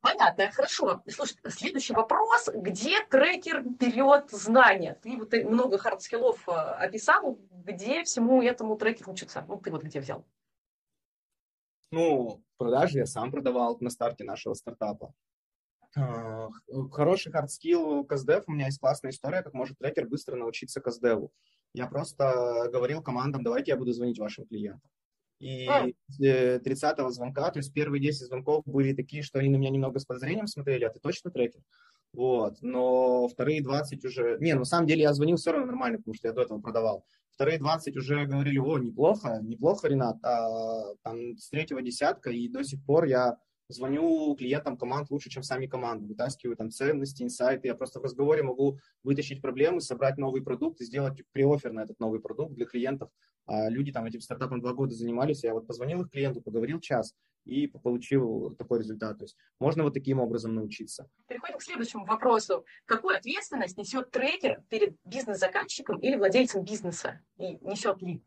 Speaker 1: Понятно, хорошо. Слушай, следующий вопрос. Где трекер берет знания? Ты вот много hard skill ов э, описал. Где всему этому трекер учится? Ну, ты вот где взял?
Speaker 2: Ну, продажи я сам продавал на старте нашего стартапа. А, хороший hard skill custdev. У меня есть классная история, как может трекер быстро научиться custdev у. Я просто говорил командам, давайте я буду звонить вашим клиентам. И м. 30-го звонка, то есть первые 10 звонков были такие, что они на меня немного с подозрением смотрели, а ты точно трекер? Вот, но вторые 20 уже... Не, на самом деле я звонил все равно нормально, потому что я до этого продавал. Вторые 20 уже говорили, о, неплохо, неплохо, Ринат, а там с третьего десятка, и до сих пор я звоню клиентам команд лучше, чем сами команды, вытаскиваю там ценности, инсайты. Я просто в разговоре могу вытащить проблемы, собрать новый продукт и сделать приофер на этот новый продукт для клиентов. А люди там этим стартапом два года занимались. Я вот позвонил их клиенту, поговорил час и получил такой результат. То есть можно вот таким образом научиться.
Speaker 1: Переходим к следующему вопросу. Какую ответственность несет трекер перед бизнес-заказчиком или владельцем бизнеса? И несет ли?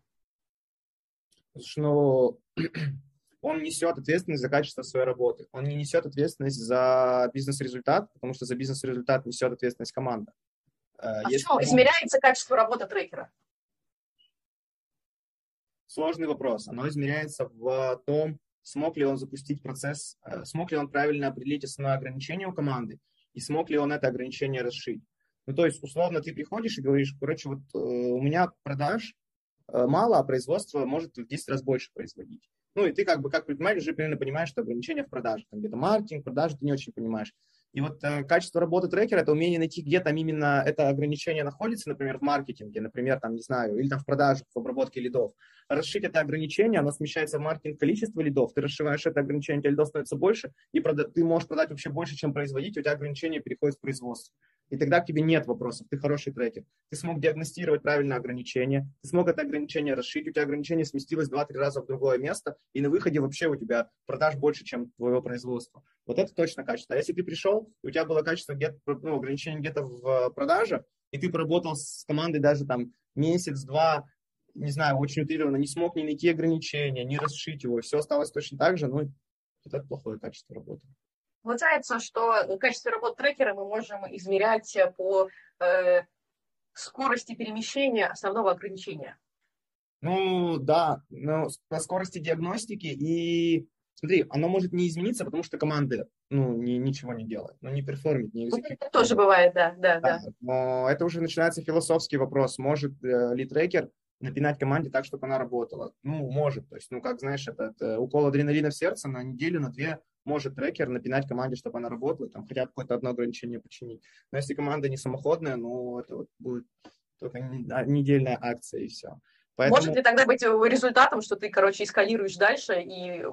Speaker 2: Ну, он несет ответственность за качество своей работы. Он не несет ответственность за бизнес-результат, потому что за бизнес-результат несет ответственность команда.
Speaker 1: Э, а Если что, измеряется качество работы трекера?
Speaker 2: Сложный вопрос. Оно измеряется в том, смог ли он запустить процесс, э, смог ли он правильно определить основное ограничение у команды, и смог ли он это ограничение расшить. Ну, то есть, условно, ты приходишь и говоришь, короче, вот э, у меня продаж мало, а производство может в 10 раз больше производить. Ну, и ты как бы как предприниматель уже примерно понимаешь, что ограничения в продаже, там где-то маркетинг, продажи ты не очень понимаешь. И вот э, качество работы трекера – это умение найти, где там именно это ограничение находится, например, в маркетинге, например, там, не знаю, или там в продажах, в обработке лидов. Расшить это ограничение, оно смещается в маркетинг количество лидов, ты расшиваешь это ограничение, у тебя лидов становится больше, и прода- ты можешь продать вообще больше, чем производить, у тебя ограничение переходит в производство. И тогда к тебе нет вопросов, ты хороший трекер. Ты смог диагностировать правильно ограничение, ты смог это ограничение расшить, у тебя ограничение сместилось 2-3 раза в другое место, и на выходе вообще у тебя продаж больше, чем твоего производства. Вот это точно качество. А если ты пришел, и у тебя было качество где ну, ограничение где-то в продаже, и ты поработал с командой даже там месяц-два, не знаю, очень утрированно, не смог ни найти ограничения, не расшить его, все осталось точно так же, ну, это плохое качество работы.
Speaker 1: Получается, что качество работы трекера мы можем измерять по э, скорости перемещения основного ограничения.
Speaker 2: Ну, да, но по скорости диагностики и Смотри, оно может не измениться, потому что команды ну, ни, ничего не делают, ну, не перформит, не
Speaker 1: экзекьют. Это тоже бывает, да, да, да, да.
Speaker 2: Но это уже начинается философский вопрос. Может э, ли трекер напинать команде так, чтобы она работала? Ну, может. То есть, ну, как знаешь, этот э, укол адреналина в сердце на неделю, на две может трекер напинать команде, чтобы она работала, там хотя бы какое-то одно ограничение починить. Но если команда не самоходная, ну, это вот будет только недельная акция и все.
Speaker 1: Поэтому... Может ли тогда быть результатом, что ты, короче, эскалируешь дальше и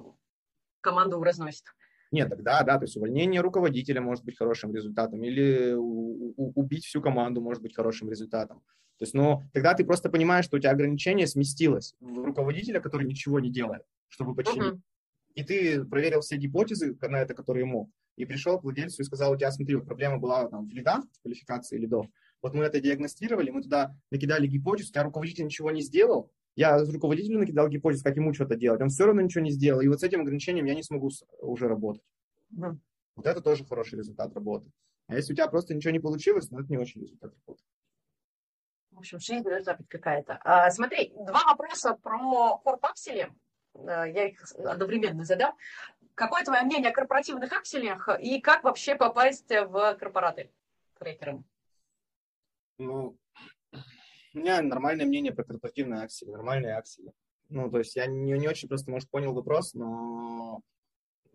Speaker 1: команду разносит?
Speaker 2: Нет, тогда, да, то есть увольнение руководителя может быть хорошим результатом, или у, у, убить всю команду может быть хорошим результатом. То есть, но тогда ты просто понимаешь, что у тебя ограничение сместилось в руководителя, который ничего не делает, чтобы починить. Uh-huh и ты проверил все гипотезы на это, которые мог, и пришел к владельцу и сказал, у тебя, смотри, вот проблема была там в лидах, в квалификации лидов, вот мы это диагностировали, мы туда накидали гипотезу, у тебя руководитель ничего не сделал, я руководителю накидал гипотезу, как ему что-то делать, он все равно ничего не сделал, и вот с этим ограничением я не смогу уже работать. Mm. Вот это тоже хороший результат работы. А если у тебя просто ничего не получилось, ну это не очень результат работы.
Speaker 1: В общем, жизнь должна быть какая-то. А, смотри, два вопроса про корпаксели. Э, я их одновременно задам. Какое твое мнение о корпоративных акселях и как вообще попасть в корпораты трекером?
Speaker 2: Ну, у меня нормальное мнение про корпоративные акции, нормальные акции. Ну, то есть я не, не очень просто, может, понял вопрос, но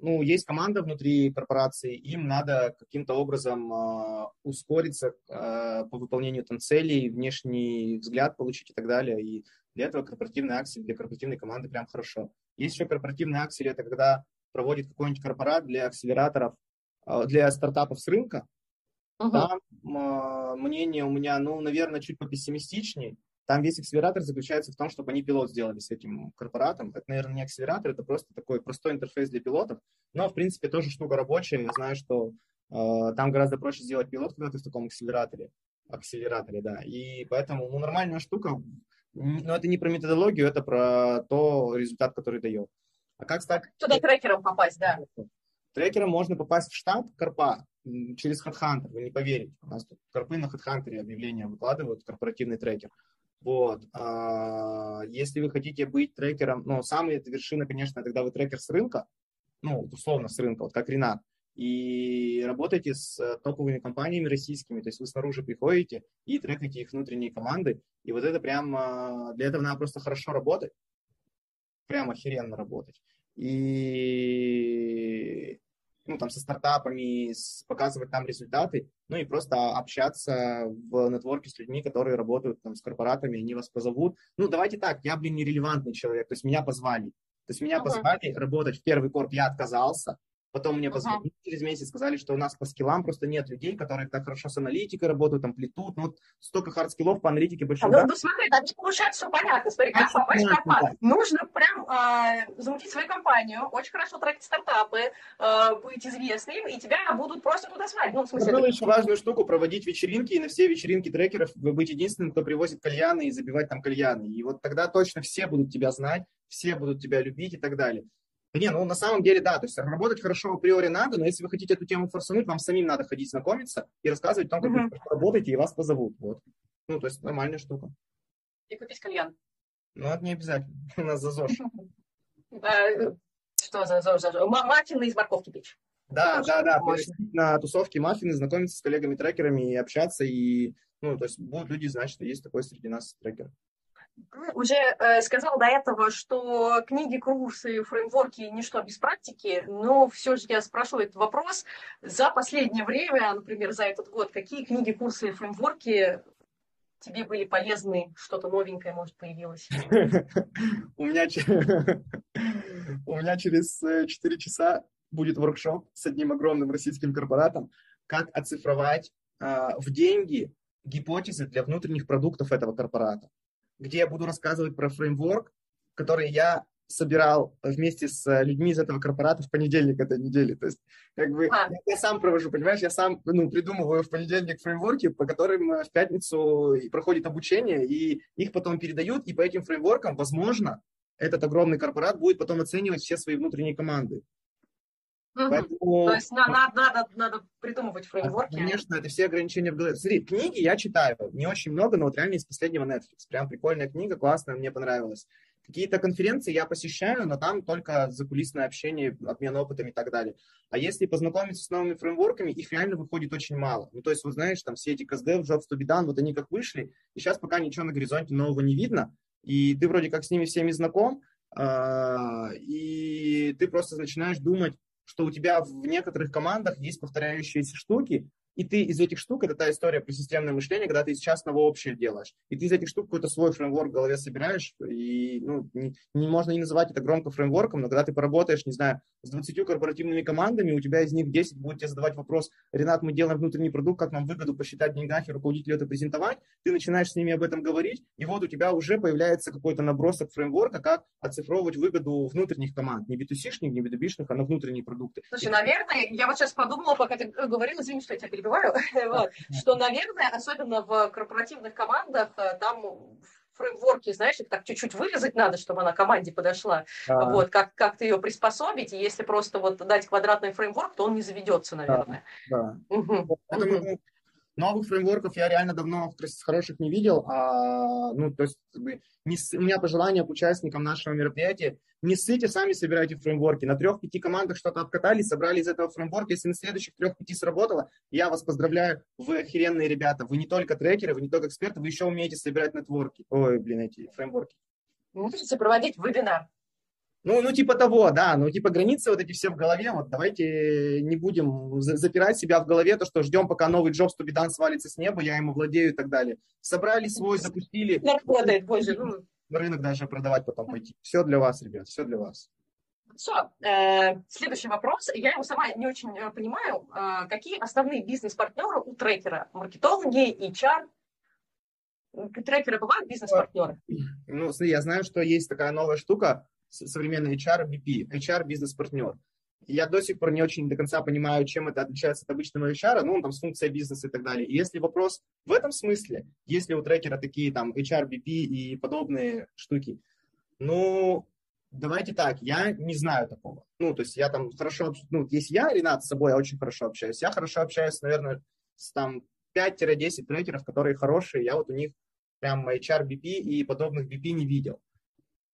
Speaker 2: ну, есть команда внутри корпорации, им надо каким-то образом э, ускориться э, по выполнению там целей, внешний взгляд получить и так далее. И для этого корпоративные акции для корпоративной команды прям хорошо. Есть еще корпоративные акции, это когда проводит какой-нибудь корпорат для акселераторов, а, для стартапов с рынка. Uh-huh. Там э, мнение у меня, ну, наверное, чуть попессимистичнее. Там весь акселератор заключается в том, чтобы они пилот сделали с этим корпоратом. Это, наверное, не акселератор, это просто такой простой интерфейс для пилотов. Но, в принципе, тоже штука рабочая. Я знаю, что э, там гораздо проще сделать пилот, когда ты в таком акселераторе. Акселераторе, да. И поэтому, ну, нормальная штука. Но это не про методологию, это про то результат, который дает.
Speaker 1: А как стать... Туда трекером попасть, да.
Speaker 2: Трекером можно попасть в штаб Карпа через HeadHunter, вы не поверите. У нас тут Карпы на HeadHunter объявления выкладывают, корпоративный трекер. Вот. А, если вы хотите быть трекером, ну, самая вершина, конечно, тогда вы трекер с рынка, ну, условно с рынка, вот как Ренат, и работаете с э, топовыми компаниями российскими, то есть вы снаружи приходите и трекаете их внутренние команды, и вот это прям, для этого надо просто хорошо работать, прям охеренно работать. И ну, там, со стартапами, с, показывать там результаты, ну и просто общаться в нетворке с людьми, которые работают там с корпоратами, они вас позовут. Ну, давайте так, я, блин, нерелевантный человек, то есть меня позвали. То есть меня uh-huh. позвали работать в первый корп, я отказался, Потом мне позвонили uh-huh. через месяц, сказали, что у нас по skill ам просто нет людей, которые так хорошо с аналитикой работают, там плетут. Ну, вот столько hard skill ов по аналитике больше.
Speaker 1: А, ну, ну, смотри, там получается все понятно. Смотри, как попасть в компанию. Нужно прям э, замутить свою компанию, очень хорошо трекать стартапы, э, быть известным, и тебя будут просто туда звать. Ну, в смысле,
Speaker 2: Забыл еще важную штуку, проводить вечеринки, и на все вечеринки трекеров быть единственным, кто привозит кальяны и забивать там кальяны. И вот тогда точно все будут тебя знать, все будут тебя любить и так далее. Не, ну на самом деле, да, то есть работать хорошо априори надо, но если вы хотите эту тему форсануть, вам самим надо ходить знакомиться и рассказывать о том, как uh-huh. вы работаете, и вас позовут. Вот. Ну, то есть нормальная штука.
Speaker 1: И купить кальян.
Speaker 2: Ну, это не обязательно. У нас за ЗОЖ.
Speaker 1: Что за ЗОЖ? Маффины из морковки печь.
Speaker 2: Да, да, да. На тусовке маффины, знакомиться с коллегами-трекерами и общаться. И, ну, то есть будут люди знать, что есть такой среди нас трекер
Speaker 1: уже э, сказал до этого, что книги, курсы, фреймворки – ничто без практики, но все же я спрошу этот вопрос. За последнее время, например, за этот год, какие книги, курсы и фреймворки тебе были полезны, что-то новенькое, может, появилось?
Speaker 2: У меня через 4 э, часа будет воркшоп с одним огромным российским корпоратом, как оцифровать а, в деньги гипотезы для внутренних продуктов этого корпората где я буду рассказывать про фреймворк, который я собирал вместе с э, людьми из этого корпората в понедельник этой недели. То есть, как бы, а. я, я сам провожу, понимаешь, я сам, ну, придумываю в понедельник фреймворки, по которым э, в пятницу проходит обучение, и их потом передают, и по этим фреймворкам, возможно, этот огромный корпорат будет потом оценивать все свои внутренние команды.
Speaker 1: Угу. Поэтому... То есть надо, надо, надо придумывать фреймворки.
Speaker 2: Конечно, это все ограничения в голове. Смотри, книги я читаю, не очень много, но вот реально из последнего Netflix. Прям прикольная книга, классная, мне понравилась. Какие-то конференции я посещаю, но там только закулисное общение, обмен опытом и так далее. А если познакомиться с новыми фреймворками, их реально выходит очень мало. Ну, то есть, вот знаешь, там все эти CSDF, Jobs to be done, вот они как вышли, и сейчас пока ничего на горизонте нового не видно, и ты вроде как с ними всеми знаком, а, и ты просто начинаешь думать, что у тебя в некоторых командах есть повторяющиеся штуки, и ты из этих штук, это та история про системное мышление, когда ты из частного общее делаешь, и ты из этих штук какой-то свой фреймворк в голове собираешь, и ну, не, не можно не называть это громко фреймворком, но когда ты поработаешь, не знаю, с 20 корпоративными командами, у тебя из них 10 будут тебе задавать вопрос, Ренат, мы делаем внутренний продукт, как нам выгоду посчитать в деньгах и руководителю это презентовать, ты начинаешь с ними об этом говорить, и вот у тебя уже появляется какой-то набросок фреймворка, как оцифровывать выгоду внутренних команд, не B2C-шных, не B2B-шных, а на внутренние продукты.
Speaker 1: Слушай, наверное, я вот сейчас подумала, пока ты говорил, извини, что я тебя перебиваю, вот, что, наверное, особенно в корпоративных командах, э, там фреймворки, знаешь, их так чуть-чуть вырезать надо, чтобы она команде подошла. А. Вот, как, как-то ее приспособить. И если просто вот дать квадратный фреймворк, то он не заведется, наверное.
Speaker 2: Да. да. Угу. Поэтому новых фреймворков я реально давно хороших не видел. А, ну, то есть, не, у меня пожелание к участникам нашего мероприятия, не ссыте, сами собирайте фреймворки. На трех-пяти командах что-то обкатали, собрали из этого фреймворка. Если на следующих трех-пяти сработало, я вас поздравляю, вы охеренные ребята. Вы не только трекеры, вы не только эксперты, вы еще умеете собирать нетворки. Ой, блин, эти фреймворки.
Speaker 1: Можете проводить вебинар.
Speaker 2: Ну, ну, типа того, да, ну, типа границы вот эти все в голове, вот давайте не будем запирать себя в голове, то, что ждем, пока новый Джобс Тубидан свалится с неба, я ему владею и так далее. Собрали свой, запустили.
Speaker 1: Работает, боже. Ну.
Speaker 2: На рынок даже продавать потом пойти. Все для вас, ребят, все для вас.
Speaker 1: Все, э, следующий вопрос. Я его сама не очень э, понимаю. Э, какие основные бизнес-партнеры у трекера? Маркетологи, HR? У трекера бывают бизнес-партнеры?
Speaker 2: Ну, смотри, я знаю, что есть такая новая штука, современный HR BP, HR бизнес-партнер. Я до сих пор не очень до конца понимаю, чем это отличается от обычного HR, ну, он там с функцией бизнеса и так далее. И если вопрос в этом смысле, если у трекера такие там HR, BP и подобные штуки, ну, давайте так, я не знаю такого. Ну, то есть я там хорошо, ну, если я, Ренат, с собой я очень хорошо общаюсь, я хорошо общаюсь, наверное, с там 5-10 трекеров, которые хорошие, я вот у них прям HR, BP и подобных BP не видел.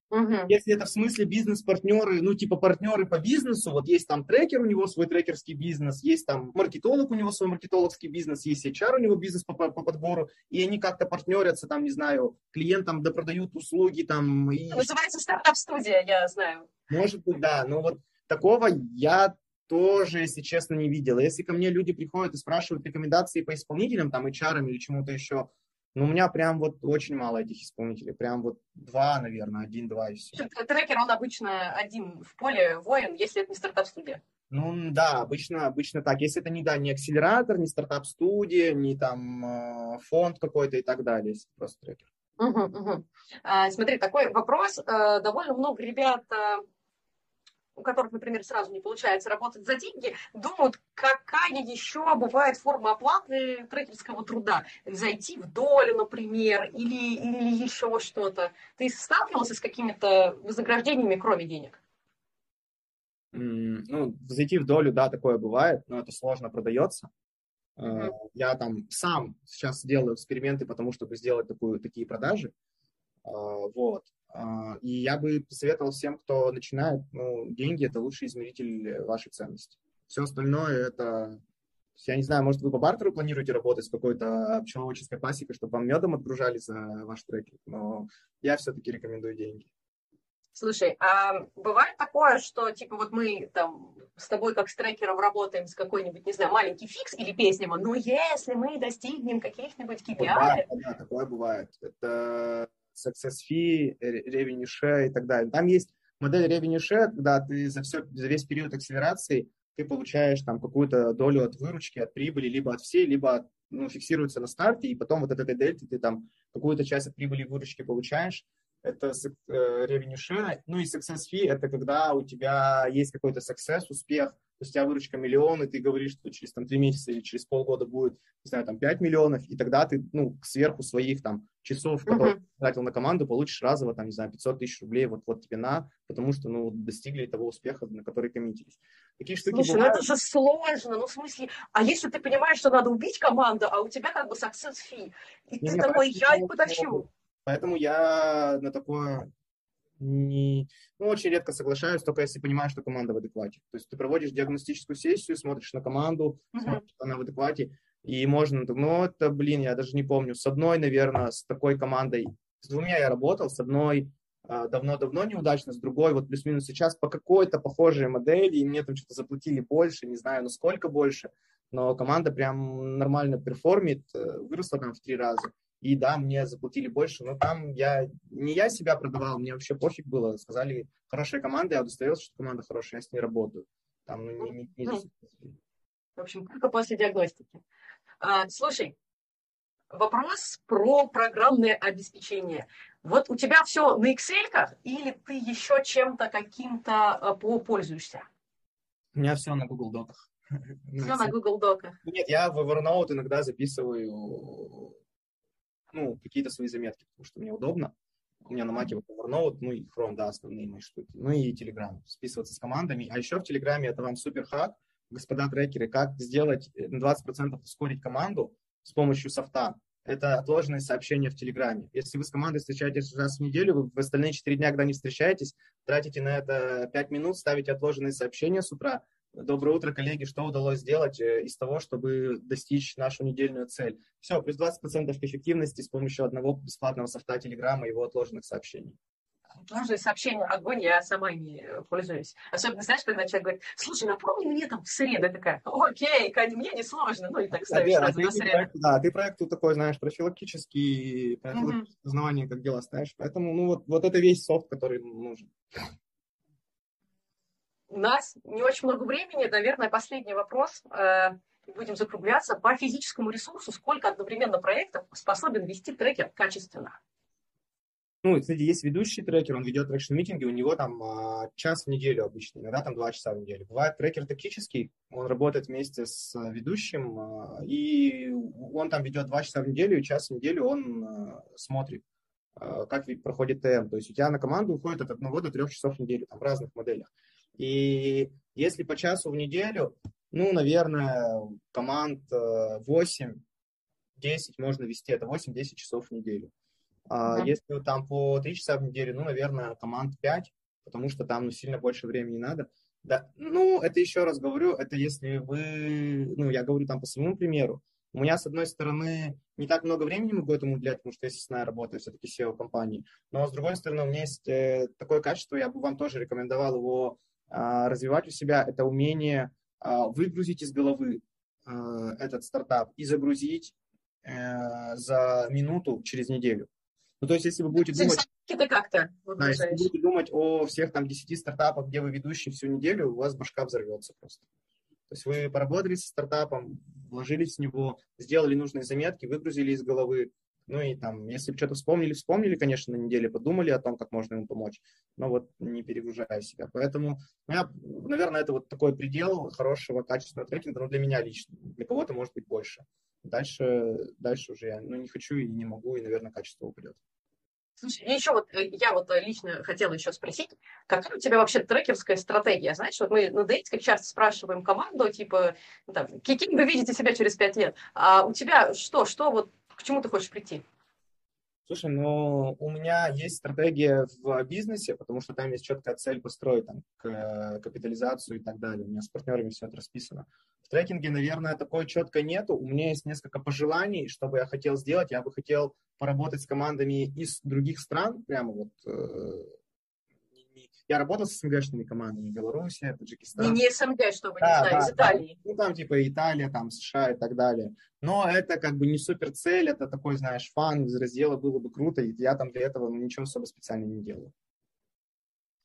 Speaker 2: Угу. Если это в смысле бизнес-партнеры, ну, типа партнеры по бизнесу, вот есть там трекер, у него свой трекерский бизнес, есть там маркетолог, у него свой маркетологский бизнес, есть HR, у него бизнес по, по, по подбору, и они как-то партнерятся, там, не знаю, клиентам допродают услуги, там. И...
Speaker 1: Называется стартап-студия, я знаю.
Speaker 2: Может быть, да, но вот такого я тоже, если честно, не видел. Если ко мне люди приходят и спрашивают рекомендации по исполнителям, там, HR или чему-то еще, ну, у меня прям вот очень мало этих исполнителей. Прям вот два, наверное, один-два и все.
Speaker 1: Трекер, он обычно один в поле воин, если это не стартап-студия.
Speaker 2: Ну, да, обычно, обычно так. Если это не, да, не акселератор, не стартап-студия, не там э, фонд какой-то и так далее, если просто трекер.
Speaker 1: Угу, угу. А, смотри, такой вопрос. Э, довольно много ребят э, у которых, например, сразу не получается работать за деньги, думают, какая еще бывает форма оплаты трекерского труда. Зайти в долю, например, или, или еще что-то. Ты сталкивался с какими-то вознаграждениями, кроме денег?
Speaker 2: ну, зайти в долю, да, такое бывает, но это сложно продается. Mm-hmm. Я там сам сейчас делаю эксперименты, потому чтобы сделать такую, такие продажи. А, вот. А, и я бы посоветовал всем, кто начинает, ну, деньги – это лучший измеритель вашей ценности. Все остальное – это, я не знаю, может, вы по бартеру планируете работать с какой-то пчеловодческой пасекой, чтобы вам медом отгружали за ваш трекинг, но я все-таки рекомендую деньги.
Speaker 1: Слушай, а бывает такое, что типа вот мы там с тобой как с трекером работаем с какой-нибудь, не знаю, маленький фикс или песнем, но если мы достигнем каких-нибудь KPI... Да,
Speaker 2: да, такое бывает. Это success fee, revenue share и так далее. Там есть модель revenue share, когда ты за, все, за весь период акселерации ты получаешь там какую-то долю от выручки, от прибыли, либо от всей, либо от, ну, фиксируется на старте, и потом вот от этой дельты ты там какую-то часть от прибыли и выручки получаешь, это э, revenue share, ну и success fee, это когда у тебя есть какой-то success, успех, то есть у тебя выручка миллион, и ты говоришь, что через там, 3 месяца или через полгода будет, не знаю, там 5 миллионов, и тогда ты, ну, сверху своих там часов, которые uh-huh. тратил на команду, получишь разово, там, не знаю, 500 тысяч рублей, вот, вот тебе на, потому что, ну, достигли того успеха, на который коммитились.
Speaker 1: Такие штуки Слушай, бывают. ну это же сложно, ну, в смысле, а если ты понимаешь, что надо убить команду, а у тебя как бы success fee, и не, ты такой, я их потащу.
Speaker 2: Поэтому я на такое не, ну, очень редко соглашаюсь, только если понимаешь, что команда в адеквате. То есть ты проводишь диагностическую сессию, смотришь на команду, uh-huh. смотришь, что она в адеквате, и можно, ну, это, блин, я даже не помню, с одной, наверное, с такой командой, с двумя я работал, с одной а, давно-давно неудачно, с другой вот плюс-минус сейчас по какой-то похожей модели, и мне там что-то заплатили больше, не знаю, ну сколько больше, но команда прям нормально перформит, э, выросла там в три раза. И да, мне заплатили больше, но там я не я себя продавал, мне вообще пофиг было. Сказали, хорошая команда, я удостоверился, что команда хорошая, я с ней работаю. Там ну, не, не, не ну,
Speaker 1: В общем, только после диагностики. А, слушай, вопрос про программное обеспечение. Вот у тебя все на Excel или ты еще чем-то каким-то а, пользуешься?
Speaker 2: У меня все на Google Доках.
Speaker 1: Все на Google Доках.
Speaker 2: Нет, я в Evernote иногда записываю ну, какие-то свои заметки, потому что мне удобно. У меня на вот Evernote, ну и Chrome, да, основные мои штуки. Ну и Telegram, списываться с командами. А еще в Телеграме это вам супер хак, господа трекеры, как сделать э, на 20% ускорить команду с помощью софта. Это отложенные сообщения в Телеграме. Если вы с командой встречаетесь раз в неделю, вы в остальные 4 дня, когда не встречаетесь, тратите на это 5 минут, ставите отложенные сообщения с утра, Доброе утро, коллеги. Что удалось сделать э, из того, чтобы достичь нашу недельную цель? Все, плюс 20% к эффективности с помощью одного бесплатного софта Телеграма и его отложенных сообщений.
Speaker 1: Отложенные сообщения, огонь, я сама не пользуюсь. Особенно, знаешь, когда человек говорит, слушай, напомни мне там в среду. Я такая, окей, мне не сложно. Ну и так ставишь да, сразу на среду.
Speaker 2: Проект, да, ты проект тут такой, знаешь, профилактический, mm-hmm. узнавание, как дела ставишь. Поэтому, ну вот, вот это весь софт, который нужен
Speaker 1: у нас не очень много времени. Наверное, последний вопрос. Э, будем закругляться. По физическому ресурсу сколько одновременно проектов способен вести трекер качественно?
Speaker 2: Ну, кстати, есть ведущий трекер, он ведет traction meeting и, у него там а, час в неделю обычно, иногда там два часа в неделю. Бывает трекер тактический, он работает вместе с ведущим, а, и он там ведет два часа в неделю, и час в неделю он а, смотрит, как проходит ТМ. То есть у тебя на команду уходит от одного до трех часов в неделю, там в разных моделях. И если по часу в неделю, ну, наверное, команд 8-10 э, можно вести, это 8-10 часов в неделю. Uh-huh. Если там по 3 часа в неделю, ну, наверное, команд 5, потому что там ну, сильно больше времени надо. Да, ну, это еще раз говорю, это если вы, ну, я говорю там по своему примеру, у меня, с одной стороны, не так много времени могу этому уделять, потому что я системная работа, все-таки SEO компании. Но, с другой стороны, у меня есть э, такое качество, я бы вам тоже рекомендовал его а, развивать у себя. Это умение а, выгрузить из головы а, этот стартап и загрузить э, за минуту через неделю. Ну, то есть, если вы будете думать...
Speaker 1: Это как-то
Speaker 2: да, если вы будете думать о всех там 10 стартапах, где вы ведущий всю неделю, у вас башка взорвется просто. То есть вы поработали со стартапом, вложились в него, сделали нужные заметки, выгрузили из головы. Ну и там, если что-то вспомнили, вспомнили, конечно, на неделе, подумали о том, как можно ему помочь, но вот не перегружая себя. Поэтому, я, наверное, это вот такой предел хорошего, качественного трекинга, но для меня лично. Для кого-то может быть больше. Дальше, дальше уже я ну, не хочу и не могу, и, наверное, качество упадет.
Speaker 1: Слушай, еще вот э, я вот э, лично хотела еще спросить, какая у тебя вообще трекерская стратегия? Знаешь, вот мы на дейте как часто спрашиваем команду, типа, там, кем вы видите себя через пять лет? А у тебя что, что вот, к чему ты хочешь прийти?
Speaker 2: Слушай, ну, у меня есть стратегия в бизнесе, потому что там есть четкая цель построить там, к, капитализацию и так далее. У меня с партнерами все это расписано. В трекинге, наверное, такой четко нету. У меня есть несколько пожеланий, что бы я хотел сделать. Я бы хотел поработать с командами из других стран, прямо вот э, я работал с СНГшными командами, Белоруссия, Таджикистан.
Speaker 1: Не, не СНГ, чтобы да, не знать, да, из Италии.
Speaker 2: Да. Ну, там типа Италия, там США и так далее. Но это как бы не супер цель, это такой, знаешь, фан из раздела было бы круто, и я там для этого ну, ничего особо специально не делаю.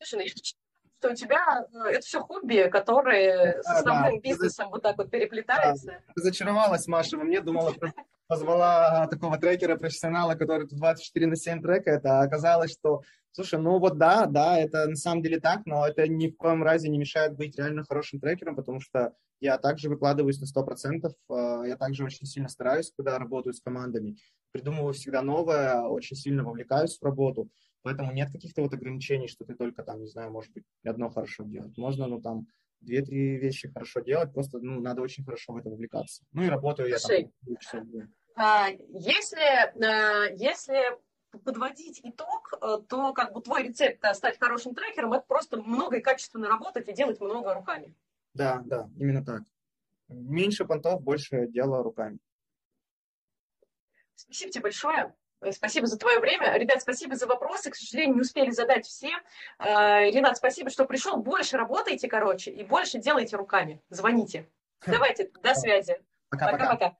Speaker 1: Слушай, ну что у тебя ну, это все хобби, которые с основным да. бизнесом вот так вот переплетаются. Да.
Speaker 2: Разочаровалась Маша во мне, думала, позвала такого трекера, профессионала, который 24 на 7 трекает, а оказалось, что, слушай, ну вот да, да, это на самом деле так, но это ни в коем разе не мешает быть реально хорошим трекером, потому что я также выкладываюсь на 100%, а, я также очень сильно стараюсь, когда работаю с командами, придумываю всегда новое, очень сильно вовлекаюсь в работу, поэтому нет каких-то вот ограничений, что ты только там, не знаю, может быть, одно хорошо делать. Можно, ну там, две-три вещи хорошо делать, просто ну, надо очень хорошо в это вовлекаться. Ну и работаю я
Speaker 1: Слушай, там а, если, а, если подводить итог, э, то как бы твой рецепт стать хорошим трекером, это просто много и качественно работать и делать много руками.
Speaker 2: Да, да, именно так. Меньше понтов, больше дела руками.
Speaker 1: Спасибо тебе большое. Э, спасибо за твое время. Ребят, спасибо за вопросы. К сожалению, не успели задать все. Э, Ренат, спасибо, что пришел. Больше работайте, короче, и больше делайте руками. Звоните. Давайте, до связи.
Speaker 2: Пока-пока.